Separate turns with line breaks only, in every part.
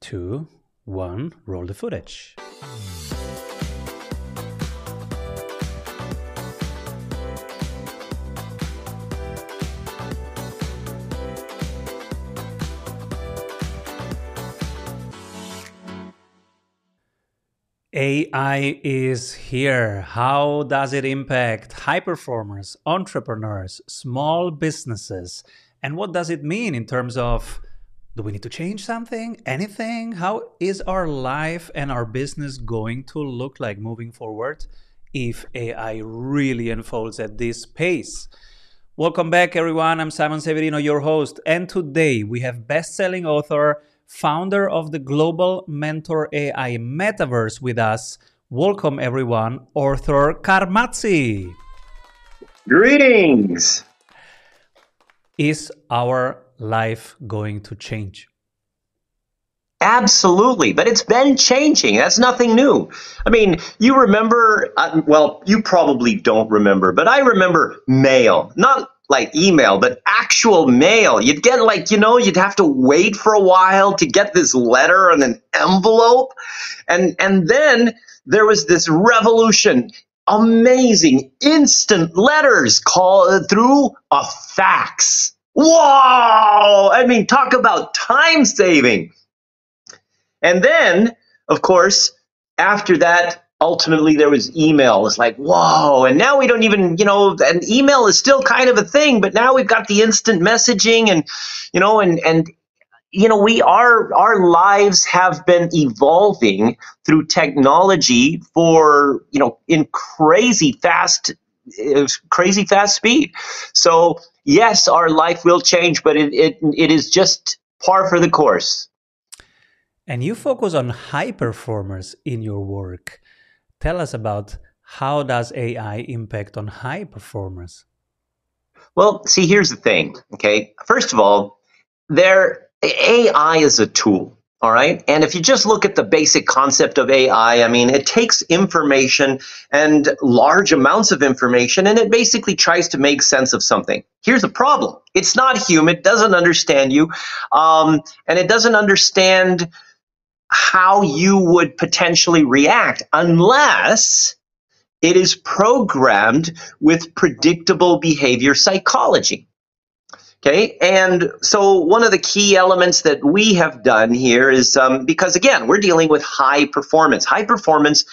two, one, roll the footage. AI is here. How does it impact high performers, entrepreneurs, small businesses? And what does it mean in terms of do we need to change something? Anything? How is our life and our business going to look like moving forward if AI really unfolds at this pace? Welcome back, everyone. I'm Simon Severino, your host. And today we have best selling author founder of the Global Mentor AI Metaverse with us. Welcome, everyone, Arthur Carmazzi.
Greetings.
Is our life going to change?
Absolutely, but it's been changing. That's nothing new. I mean, you remember, uh, well, you probably don't remember, but I remember mail. Not like email, but actual mail. You'd get like, you know, you'd have to wait for a while to get this letter in an envelope. And and then there was this revolution. Amazing instant letters called through a fax. Whoa! I mean, talk about time saving. And then, of course, after that, ultimately there was email. It's like, whoa. And now we don't even, you know, and email is still kind of a thing, but now we've got the instant messaging and, you know, and, and, you know, we are, our lives have been evolving through technology for, you know, in crazy fast, crazy fast speed. So yes, our life will change, but it, it, it is just par for the course.
And you focus on high performers in your work. Tell us about how does AI impact on high performers?
Well, see, here's the thing. Okay, first of all, there AI is a tool. All right. And if you just look at the basic concept of AI, I mean, it takes information and large amounts of information and it basically tries to make sense of something. Here's the problem it's not human, it doesn't understand you, um, and it doesn't understand how you would potentially react unless it is programmed with predictable behavior psychology. Okay, and so one of the key elements that we have done here is um, because again, we're dealing with high performance. High performance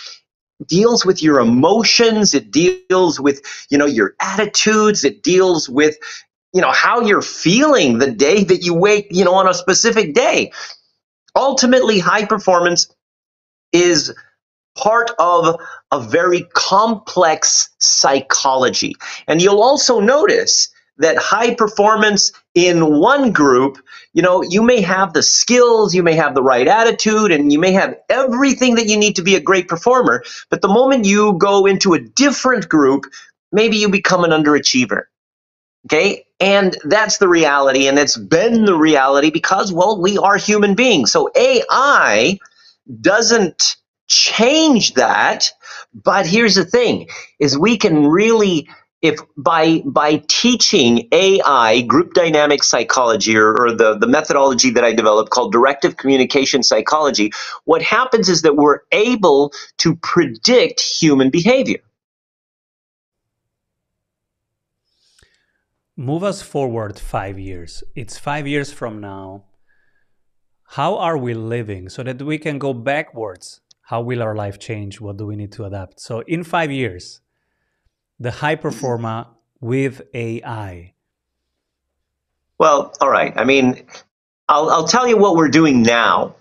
deals with your emotions, it deals with you know your attitudes, it deals with you know how you're feeling the day that you wake, you know, on a specific day. Ultimately, high performance is part of a very complex psychology. And you'll also notice that high performance in one group, you know, you may have the skills, you may have the right attitude, and you may have everything that you need to be a great performer. But the moment you go into a different group, maybe you become an underachiever. Okay. And that's the reality. And it's been the reality because, well, we are human beings. So AI doesn't change that. But here's the thing is we can really if by by teaching AI group dynamic psychology or, or, the, the methodology that I developed called directive communication psychology, what happens is that we're able to predict human behavior.
Move us forward five years. It's five years from now. How are we living so that we can go backwards? How will our life change? What do we need to adapt? So, in five years, the high performer with AI?
Well, all right. I mean, I'll, I'll tell you what we're doing now,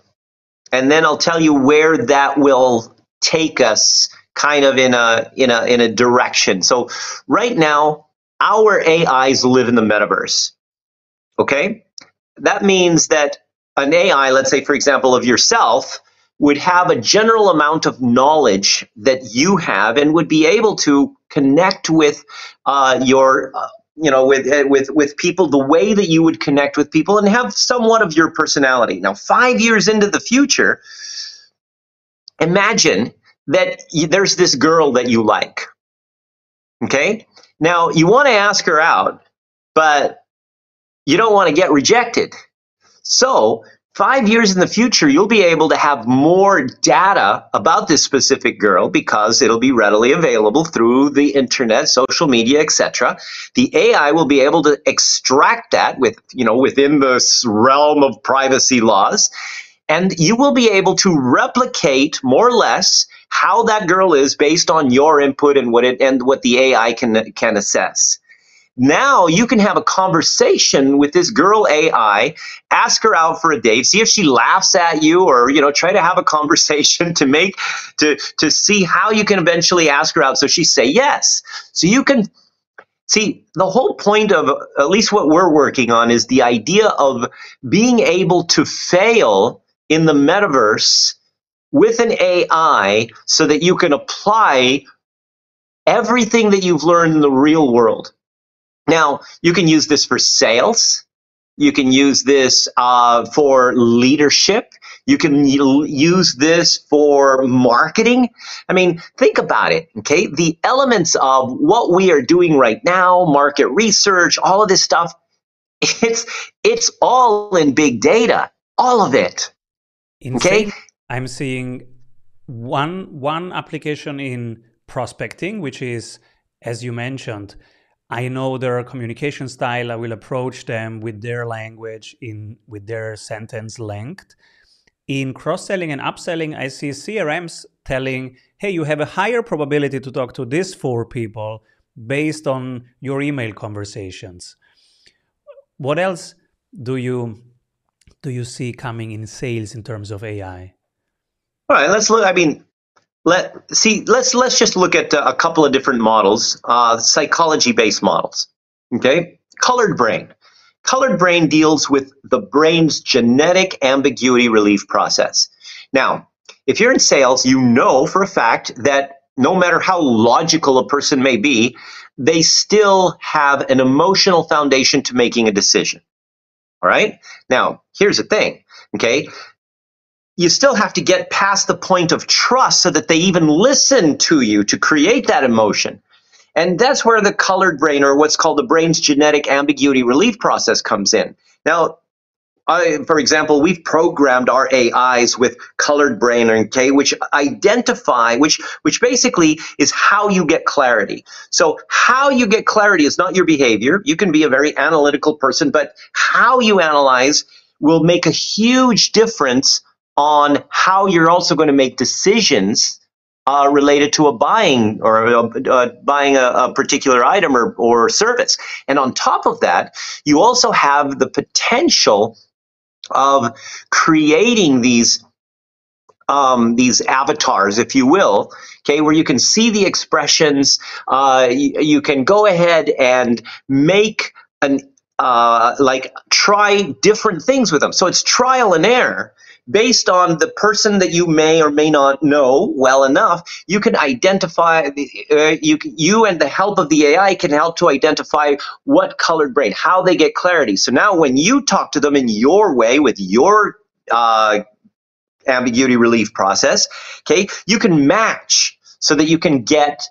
and then I'll tell you where that will take us kind of in a in a in a direction. So right now, our AIs live in the metaverse. Okay? That means that an AI, let's say for example of yourself, would have a general amount of knowledge that you have and would be able to connect with uh, your uh, you know with uh, with with people the way that you would connect with people and have somewhat of your personality. Now 5 years into the future imagine that you, there's this girl that you like okay? Now you want to ask her out but you don't want to get rejected. So five years in the future, you'll be able to have more data about this specific girl because it'll be readily available through the internet, social media, etc. The AI will be able to extract that with, you know, within the realm of privacy laws, and you will be able to replicate more or less how that girl is based on your input and what it and what the AI can can assess. Now you can have a conversation with this girl AI, ask her out for a date, see if she laughs at you or, you know, try to have a conversation to make, to, to see how you can eventually ask her out so she say yes. So you can, see, the whole point of, at least what we're working on is the idea of being able to fail in the metaverse with an AI so that you can apply everything that you've learned in the real world. Now, you can use this for sales. You can use this uh, for leadership. You can use this for marketing. I mean, think about it, okay? The elements of what we are doing right now, market research, all of this stuff, it's it's all in big data, all of it.
Insane. Okay? I'm seeing one one application in prospecting, which is, as you mentioned, I know their communication style. I will approach them with their language in with their sentence length. In cross-selling and upselling, I see CRMs telling, "Hey, you have a higher probability to talk to these four people based on your email conversations." What else do you do you see coming in sales in terms of AI?
All right, let's look. I mean, let see let's let's just look at a couple of different models uh, psychology based models okay? Colored brain. Colored brain deals with the brain's genetic ambiguity relief process. Now if you're in sales you know for a fact that no matter how logical a person may be they still have an emotional foundation to making a decision all right? Now here's the thing okay you still have to get past the point of trust so that they even listen to you to create that emotion. And that's where the colored brain, or what's called the brain's genetic ambiguity relief process, comes in. Now, I, for example, we've programmed our AIs with colored brain, okay, which identify, which which basically is how you get clarity. So how you get clarity is not your behavior. You can be a very analytical person, but how you analyze will make a huge difference on how you're also going to make decisions uh, related to a buying or uh, uh, buying a, a, particular item or, or service. And on top of that, you also have the potential of creating these um, these avatars, if you will, okay, where you can see the expressions. Uh, you, you, can go ahead and make an uh, like try different things with them. So it's trial and error based on the person that you may or may not know well enough, you can identify, uh, you, you and the help of the AI can help to identify what colored brain, how they get clarity. So now when you talk to them in your way with your uh, ambiguity relief process, okay, you can match so that you can get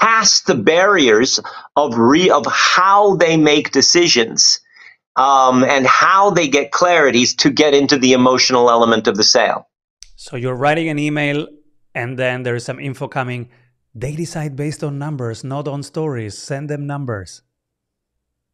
past the barriers of re- of how they make decisions um, and how they get clarities to get into the emotional element of the sale.
So you're writing an email, and then there's some info coming. They decide based on numbers, not on stories. Send them numbers.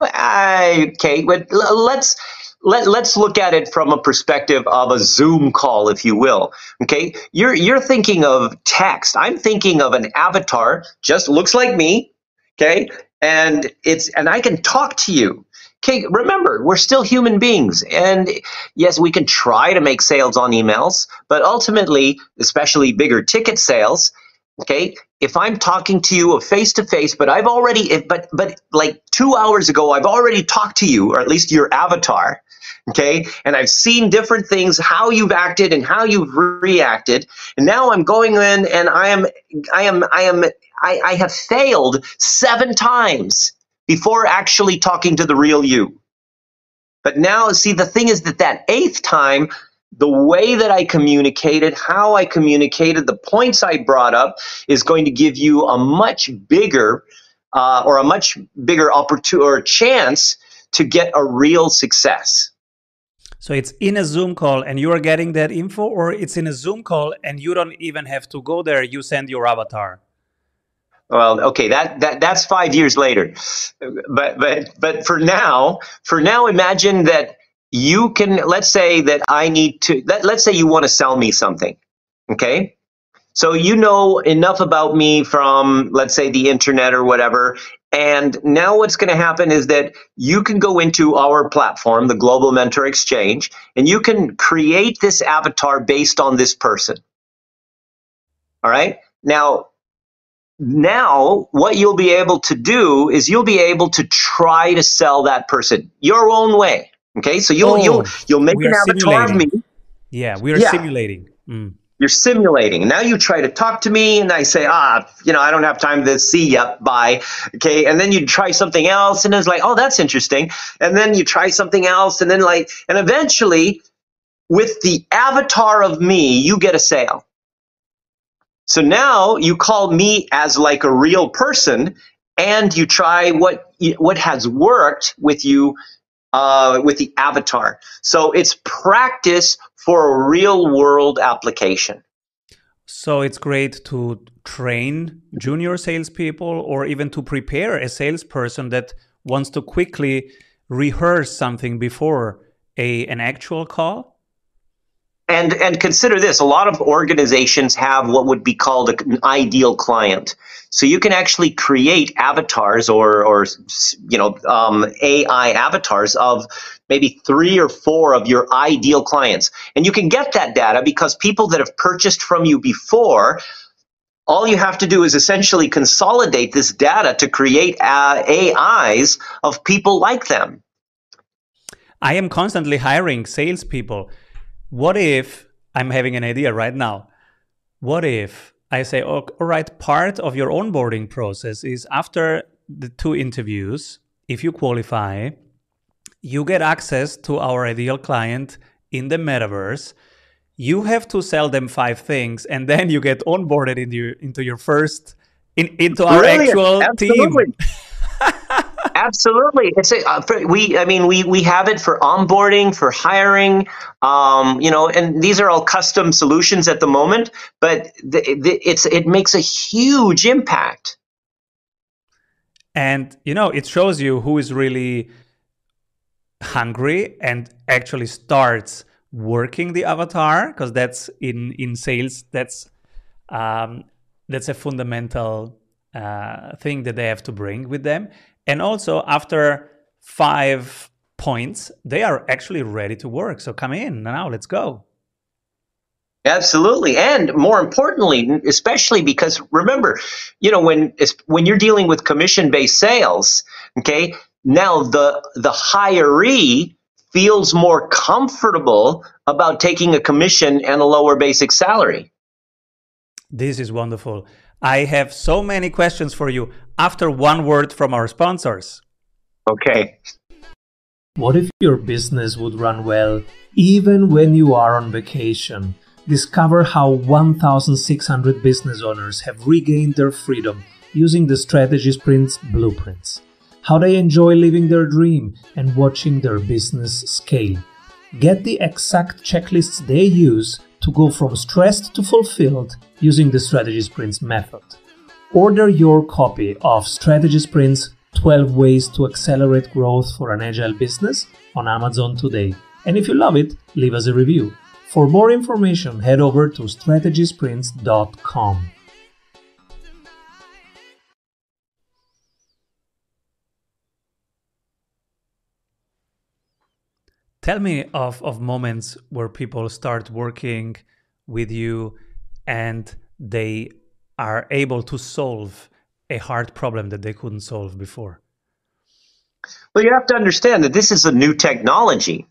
Okay, but let's let, let's look at it from a perspective of a Zoom call, if you will. Okay, you're you're thinking of text. I'm thinking of an avatar, just looks like me. Okay, and it's and I can talk to you. Okay, remember, we're still human beings. And yes, we can try to make sales on emails, but ultimately, especially bigger ticket sales, okay, if I'm talking to you face to face, but I've already, but, but like two hours ago, I've already talked to you, or at least your avatar, okay, and I've seen different things, how you've acted and how you've reacted. And now I'm going in and I am, I am, I am, I, I have failed seven times before actually talking to the real you. But now, see, the thing is that that eighth time, the way that I communicated, how I communicated, the points I brought up is going to give you a much bigger uh, or a much bigger opportunity or chance to get a real success.
So it's in a Zoom call and you are getting that info, or it's in a Zoom call and you don't even have to go there. You send your avatar.
Well, okay, that, that that's five years later, but but but for now, for now, imagine that you can. Let's say that I need to. Let, let's say you want to sell me something, okay? So you know enough about me from, let's say, the internet or whatever. And now what's going to happen is that you can go into our platform, the Global Mentor Exchange, and you can create this avatar based on this person. All right. Now, now what you'll be able to do is you'll be able to try to sell that person your own way. Okay. So you'll, oh, you'll, you'll make an avatar of me.
Yeah. We are yeah. simulating. Mm
you're simulating. Now you try to talk to me, and I say, ah, you know, I don't have time to see yet. Bye. Okay. And then you try something else, and it's like, oh, that's interesting. And then you try something else, and then like, and eventually, with the avatar of me, you get a sale. So now you call me as like a real person, and you try what what has worked with you uh, with the avatar. So it's practice for a real world application.
So it's great to train junior salespeople or even to prepare a salesperson that wants to quickly rehearse something before a an actual call
and and consider this a lot of organizations have what would be called an ideal client. So you can actually create avatars or or you know um, ai avatars of maybe three or four of your ideal clients. And you can get that data because people that have purchased from you before all you have to do is essentially consolidate this data to create uh, AIs of people like them.
I am constantly hiring salespeople what if I'm having an idea right now? What if I say, oh, all right, part of your onboarding process is after the two interviews, if you qualify, you get access to our ideal client in the metaverse. You have to sell them five things, and then you get onboarded into your, into your first in, into our actual Absolutely. team.
Absolutely, it's a, uh, for, we. I mean, we we have it for onboarding, for hiring, um, you know, and these are all custom solutions at the moment. But the, the, it's it makes a huge impact.
And you know, it shows you who is really hungry and actually starts working the avatar because that's in in sales. That's um, that's a fundamental uh, thing that they have to bring with them and also, after five points, they are actually ready to work. So come in now, let's go.
Absolutely, and more importantly, especially because remember, you know, when when you're dealing with commission-based sales, okay, now the the hiree feels more comfortable about taking a commission and a lower basic salary.
This is wonderful. I have so many questions for you after one word from our sponsors.
Okay.
What if your business would run well even when you are on vacation? Discover how 1,600 business owners have regained their freedom using the Strategy Sprints blueprints. How they enjoy living their dream and watching their business scale. Get the exact checklists they use to go from stressed to fulfilled using the Strategy Sprints method. Order your copy of Strategy Sprints 12 Ways to Accelerate Growth for an Agile Business on Amazon today. And if you love it, leave us a review. For more information, head over to strategysprints.com. Tell me of, of moments where people start working with you and they are able to solve a hard problem that they couldn't solve before.
Well, you have to understand that this is a new technology.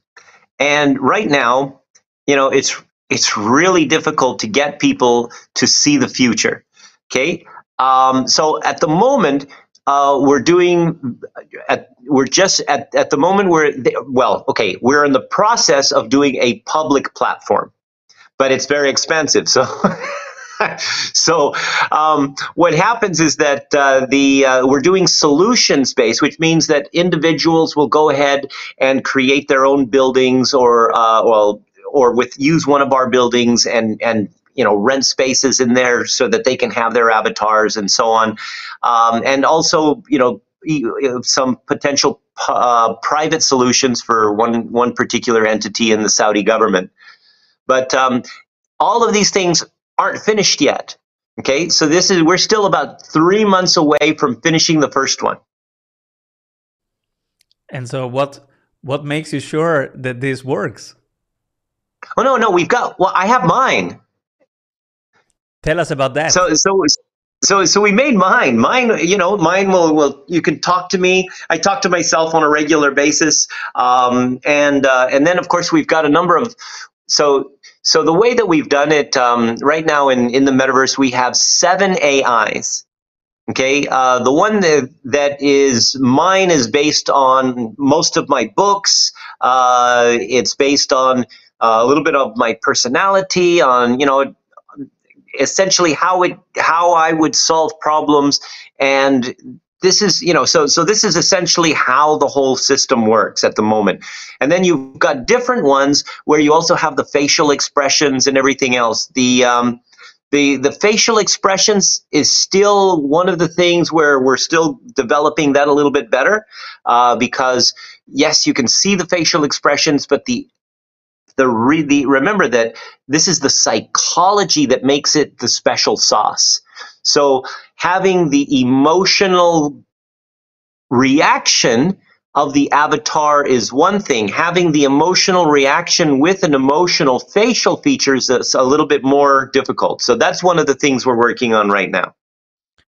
And right now, you know, it's it's really difficult to get people to see the future. Okay? Um, so at the moment, uh, we're doing at, we're just at, at the moment we're well okay we're in the process of doing a public platform but it's very expensive. So so um, what happens is that uh, the uh, we're doing solutions based, which means that individuals will go ahead and create their own buildings, or uh, well, or with use one of our buildings and and you know rent spaces in there so that they can have their avatars and so on, um, and also you know some potential uh, private solutions for one one particular entity in the Saudi government. But um, all of these things aren't finished yet. Okay, so this is we're still about three months away from finishing the first one.
And so, what what makes you sure that this works?
Oh no, no, we've got. Well, I have mine.
Tell us about that.
So, so, so, so we made mine. Mine, you know, mine will. will you can talk to me. I talk to myself on a regular basis, um, and uh, and then of course we've got a number of. So so the way that we've done it um, right now in, in the metaverse, we have seven AIs. Okay, uh, the one that, that is mine is based on most of my books. Uh, it's based on uh, a little bit of my personality, on you know, essentially how it how I would solve problems, and this is you know so so this is essentially how the whole system works at the moment. And then you've got different ones where you also have the facial expressions and everything else. The um, the the facial expressions is still one of the things where we're still developing that a little bit better uh, because yes you can see the facial expressions but the the, re- the remember that this is the psychology that makes it the special sauce so having the emotional reaction of the avatar is one thing. Having the emotional reaction with an emotional facial features is a little bit more difficult. So that's one of the things we're working on right now.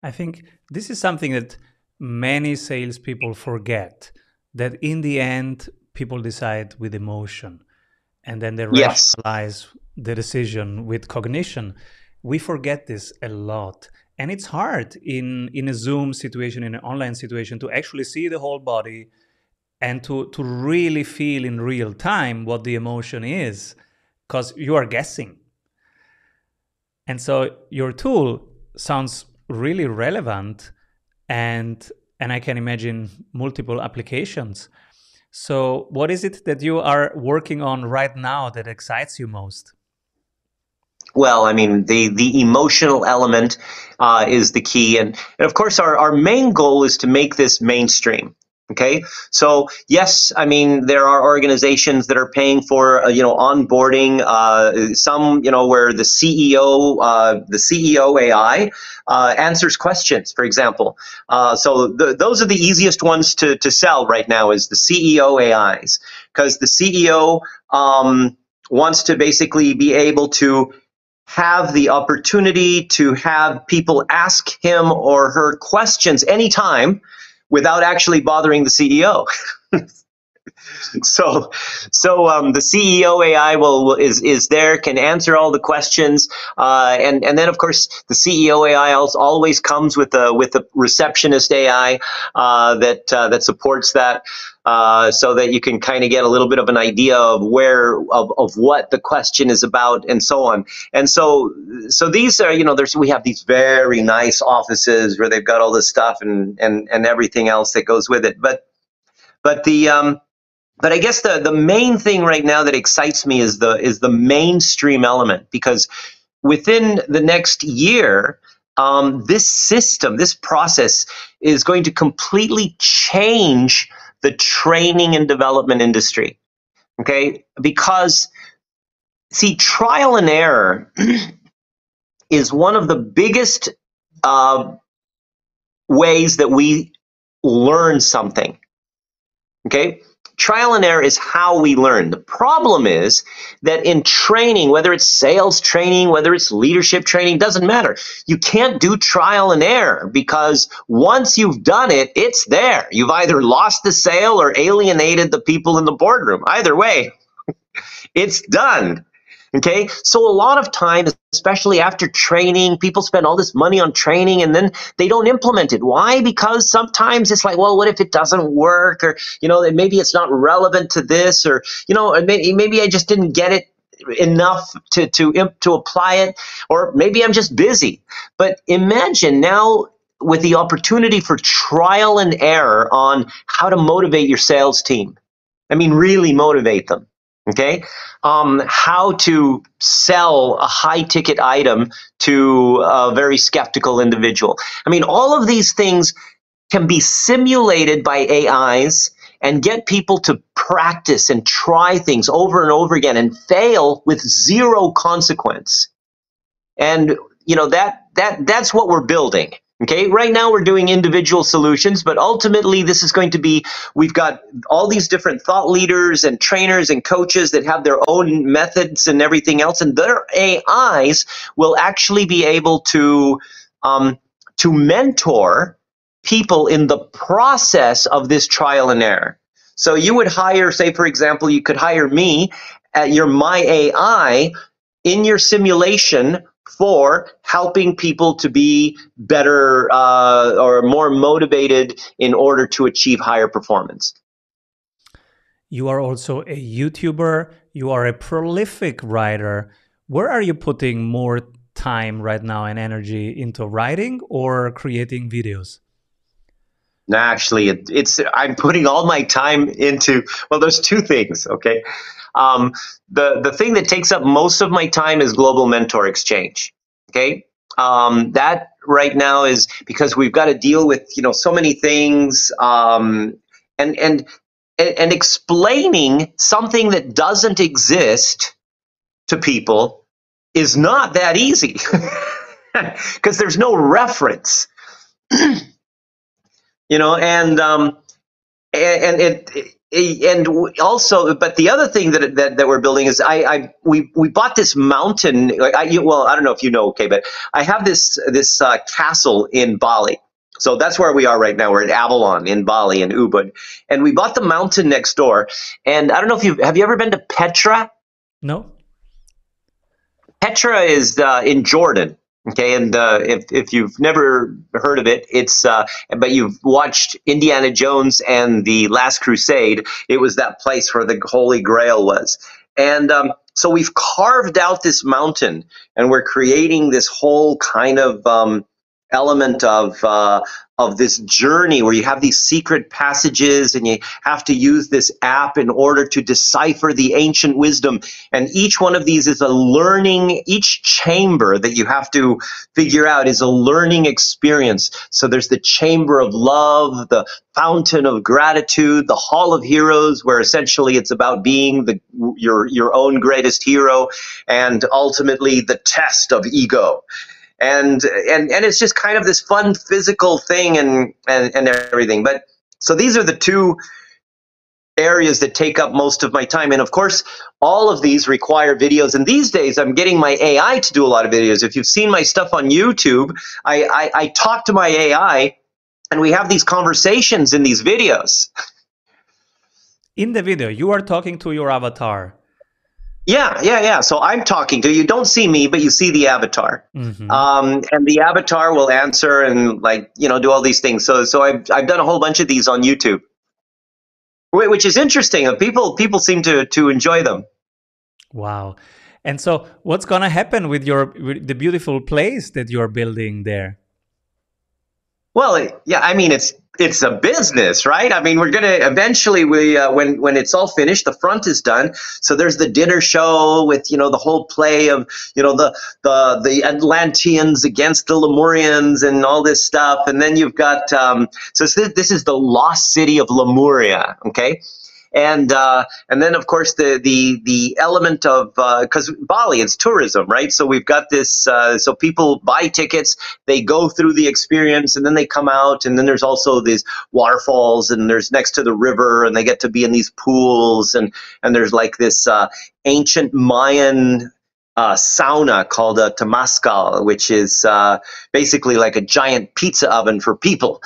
I think this is something that many salespeople forget that in the end, people decide with emotion and then they yes. rationalize the decision with cognition. We forget this a lot. And it's hard in in a zoom situation in an online situation to actually see the whole body and to to really feel in real time what the emotion is because you are guessing. And so your tool sounds really relevant and and i can imagine multiple applications so what is it that you are working on right now that excites you most
well, I mean, the, the emotional element uh, is the key. And, and of course, our, our main goal is to make this mainstream. Okay, so yes, I mean there are organizations that are paying for uh, you know onboarding. Uh, some you know where the CEO, uh, the CEO AI uh, answers questions, for example. Uh, so those are the easiest ones to to sell right now is the CEO AIs because the CEO um, wants to basically be able to have the opportunity to have people ask him or her questions anytime without actually bothering the CEO. so so um, the CEO AI will is is there can answer all the questions. Uh, and and then of course the CEO AI also always comes with a with a receptionist AI uh, that uh, that supports that uh, so that you can kind of get a little bit of an idea of where of, of what the question is about and so on. And so so these are you know there's we have these very nice offices where they've got all this stuff and and and everything else that goes with it. But but the um, but I guess the the main thing right now that excites me is the is the mainstream element because within the next year, um, this system, this process is going to completely change the training and development industry. Okay, because see, trial and error is one of the biggest uh, ways that we learn something. Okay, trial and error is how we learn. The problem is that in training, whether it's sales training, whether it's leadership training, doesn't matter. You can't do trial and error because once you've done it, it's there. You've either lost the sale or alienated the people in the boardroom. Either way, it's done. Okay, so a lot of time, especially after training, people spend all this money on training and then they don't implement it. Why? Because sometimes it's like, well, what if it doesn't work, or you know, maybe it's not relevant to this, or you know, maybe maybe I just didn't get it enough to to to apply it, or maybe I'm just busy. But imagine now with the opportunity for trial and error on how to motivate your sales team. I mean, really motivate them. Okay, um, how to sell a high ticket item to a very skeptical individual. I mean, all of these things can be simulated by AIs and get people to practice and try things over and over again and fail with zero consequence. And you know that that that's what we're building. Okay, right now we're doing individual solutions, but ultimately this is going to be we've got all these different thought leaders and trainers and coaches that have their own methods and everything else, and their AIs will actually be able to um, to mentor people in the process of this trial and error. So you would hire, say, for example, you could hire me at your My AI in your simulation for helping people to be better uh, or more motivated in order to achieve higher performance.
You are also a YouTuber, you are a prolific writer. Where are you putting more time right now and energy into writing or creating videos?
No, actually, it, it's I'm putting all my time into. Well, there's two things. Okay, um, the the thing that takes up most of my time is global mentor exchange. Okay, um, that right now is because we've got to deal with you know so many things, um, and and and explaining something that doesn't exist to people is not that easy because there's no reference. you know, and um, and, and it, and also, but the other thing that, that, that we're building is I, I we we bought this mountain. Like I, well, I don't know if you know, okay, but I have this this uh, castle in Bali. So that's where we are right now. We're at Avalon in Bali in Ubud, and we bought the mountain next door. And I don't know if you have you ever been to Petra.
No.
Petra is uh, in Jordan. Okay, and uh, if if you've never heard of it, it's uh, but you've watched Indiana Jones and the Last Crusade. It was that place where the Holy Grail was, and um, so we've carved out this mountain, and we're creating this whole kind of um, element of uh, of this journey where you have these secret passages and you have to use this app in order to decipher the ancient wisdom. And each one of these is a learning each chamber that you have to figure out is a learning experience. So there's the chamber of love the fountain of gratitude the hall of heroes where essentially it's about being the your your own greatest hero and ultimately the test of ego and and and it's just kind of this fun physical thing and and, and everything. But so these are the two areas that take up most of my time. And of course all of these require videos. And these days i'm getting my ai to do a lot of videos. If you've seen my stuff on youtube i i, I talk to my ai and we have these conversations in these videos.
In the video you are talking to your avatar
yeah, yeah, yeah. So I'm talking to you. Don't see me, but you see the avatar, mm-hmm. um, and the avatar will answer and like you know do all these things. So so I've I've done a whole bunch of these on YouTube, which is interesting. People people seem to to enjoy them.
Wow. And so, what's gonna happen with your with the beautiful place that you're building there?
Well, yeah, I mean it's it's a business, right? I mean, we're gonna eventually we uh, when when it's all finished, the front is done. So there's the dinner show with you know the whole play of you know the the the Atlanteans against the Lemurians and all this stuff, and then you've got um, so this, this is the lost city of Lemuria, okay? And uh, and then of course the the the element of because uh, Bali it's tourism, right? So we've got this. Uh, so people buy tickets, they go through the experience, and then they come out, and then there's also these waterfalls, and there's next to the river, and they get to be in these pools, and and there's like this uh, ancient Mayan uh, sauna called a temazcal, which is uh, basically like a giant pizza oven for people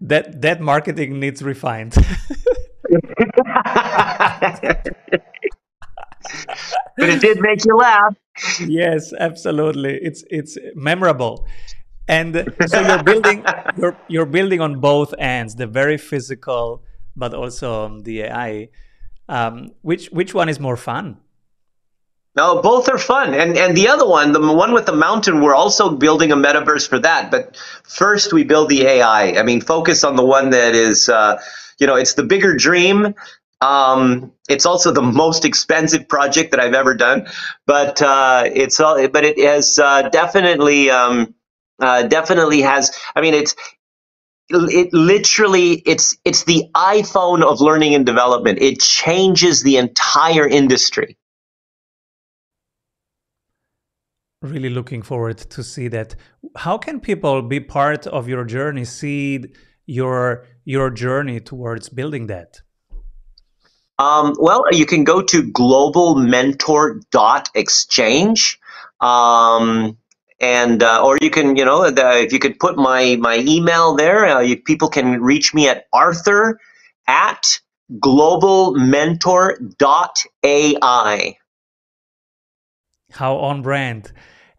that that marketing needs refined.
but it did make you laugh.
Yes, absolutely. It's it's memorable. And so you're building you're you're building on both ends, the very physical but also the AI. Um, which which one is more fun?
No, both are fun. And and the other one, the one with the mountain, we're also building a metaverse for that. But first, we build the AI. I mean, focus on the one that is, uh, you know, it's the bigger dream. Um, it's also the most expensive project that I've ever done, but uh, it's all, but it has uh, definitely um, uh, definitely has. I mean, it's it literally it's it's the iPhone of learning and development. It changes the entire industry.
Really looking forward to see that. How can people be part of your journey, see your your journey towards building that?
Um, well, you can go to globalmentor.exchange. Um, and uh, or you can you know the, if you could put my my email there uh, you, people can reach me at arthur at globalmentor.ai
how on brand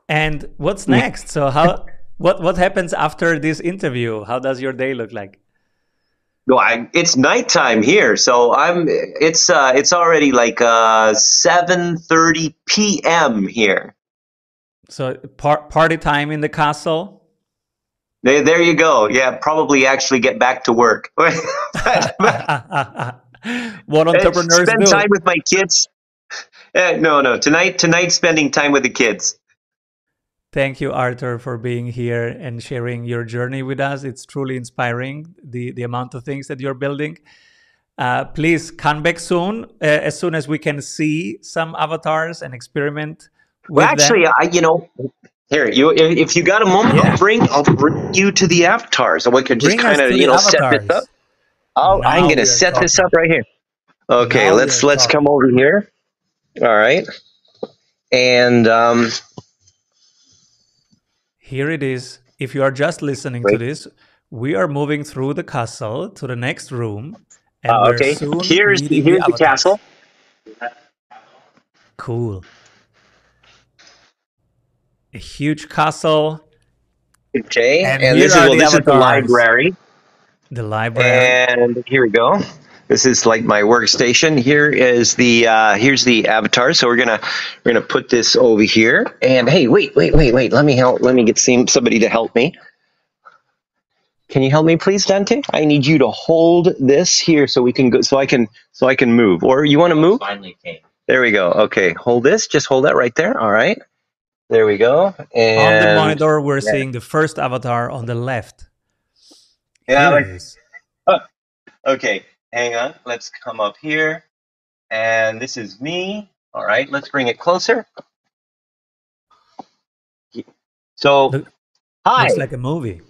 and what's next so how what what happens after this interview how does your day look like
no, I, it's nighttime here, so I'm. It's uh, it's already like uh, seven thirty p.m. here.
So par- party time in the castle.
There, there you go. Yeah, probably actually get back to work. what
entrepreneurs
spend
do.
time with my kids. Eh, no, no. Tonight, tonight, spending time with the kids.
Thank you, Arthur, for being here and sharing your journey with us. It's truly inspiring the the amount of things that you're building. Uh, please come back soon, uh, as soon as we can see some avatars and experiment
well, actually,
them.
I you know here you if you got a moment, yeah. I'll bring I'll bring you to the avatar so we can just kind of you know set this up. Oh, I'm going to set talking. this up right here. Okay, now let's let's talking. come over here. All right, and um,
here it is. If you are just listening Wait. to this, we are moving through the castle to the next room.
And uh, okay, here's here's the, the castle.
Cool a huge castle.
Okay, and, and this is well, this is the library.
The library.
And here we go. This is like my workstation. Here is the uh, here's the avatar. So we're gonna we're gonna put this over here. And hey, wait, wait, wait, wait. Let me help. Let me get some, somebody to help me. Can you help me, please, Dante? I need you to hold this here so we can go. So I can so I can move. Or you want to move?
Finally came.
There we go. Okay, hold this. Just hold that right there. All right. There we go. And
on the monitor, we're yeah. seeing the first avatar on the left.
Yeah. Like, oh, okay, hang on. Let's come up here. And this is me. All right, let's bring it closer. So, Look, hi.
Looks like a movie.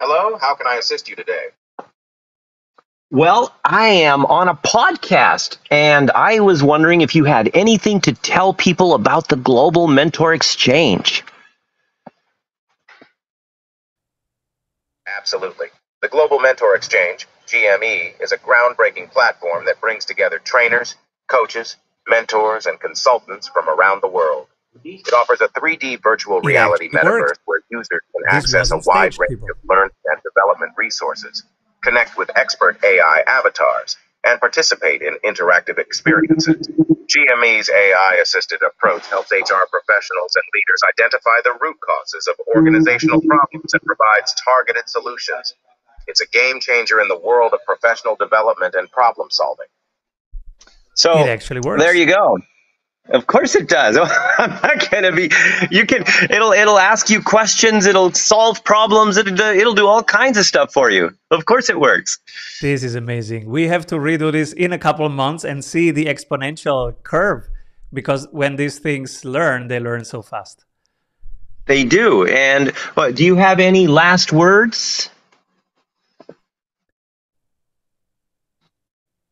Hello, how can I assist you today?
Well, I am on a podcast, and I was wondering if you had anything to tell people about the Global Mentor Exchange.
Absolutely. The Global Mentor Exchange, GME, is a groundbreaking platform that brings together trainers, coaches, mentors, and consultants from around the world. It offers a 3D virtual reality yeah, metaverse where users can access a wide range people. of learning and development resources connect with expert AI avatars, and participate in interactive experiences. GME's AI assisted approach helps HR professionals and leaders identify the root causes of organizational problems and provides targeted solutions. It's a game changer in the world of professional development and problem solving.
So
it actually works.
There you go. Of course it does. I'm not going to be. You can. It'll. It'll ask you questions. It'll solve problems. It'll, it'll do all kinds of stuff for you. Of course it works.
This is amazing. We have to redo this in a couple of months and see the exponential curve, because when these things learn, they learn so fast.
They do. And what, do you have any last words?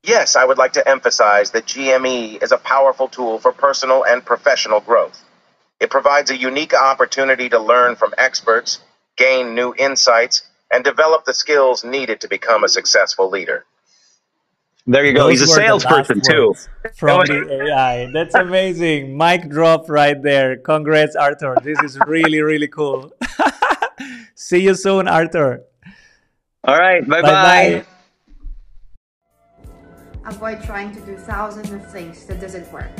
Yes, I would like to emphasize that GME is a powerful tool for personal and professional growth. It provides a unique opportunity to learn from experts, gain new insights, and develop the skills needed to become a successful leader.
There you go. Those He's a salesperson too.
From the AI. That's amazing. Mic drop right there. Congrats, Arthur. This is really, really cool. See you soon, Arthur.
All right. Bye bye.
Avoid trying to do thousands of things that doesn't work.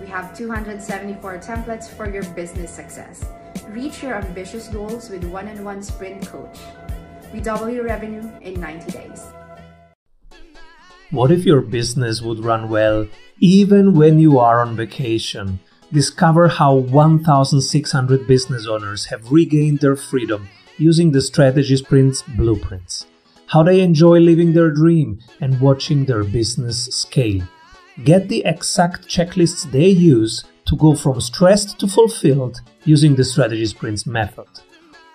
We have 274 templates for your business success. Reach your ambitious goals with one-on-one sprint coach. We double your revenue in 90 days.
What if your business would run well even when you are on vacation? Discover how 1,600 business owners have regained their freedom using the Strategy Sprints blueprints. How they enjoy living their dream and watching their business scale. Get the exact checklists they use to go from stressed to fulfilled using the Strategy Sprints method.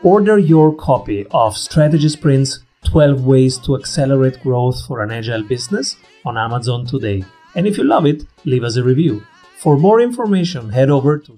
Order your copy of Strategy Sprints 12 Ways to Accelerate Growth for an Agile Business on Amazon today. And if you love it, leave us a review. For more information, head over to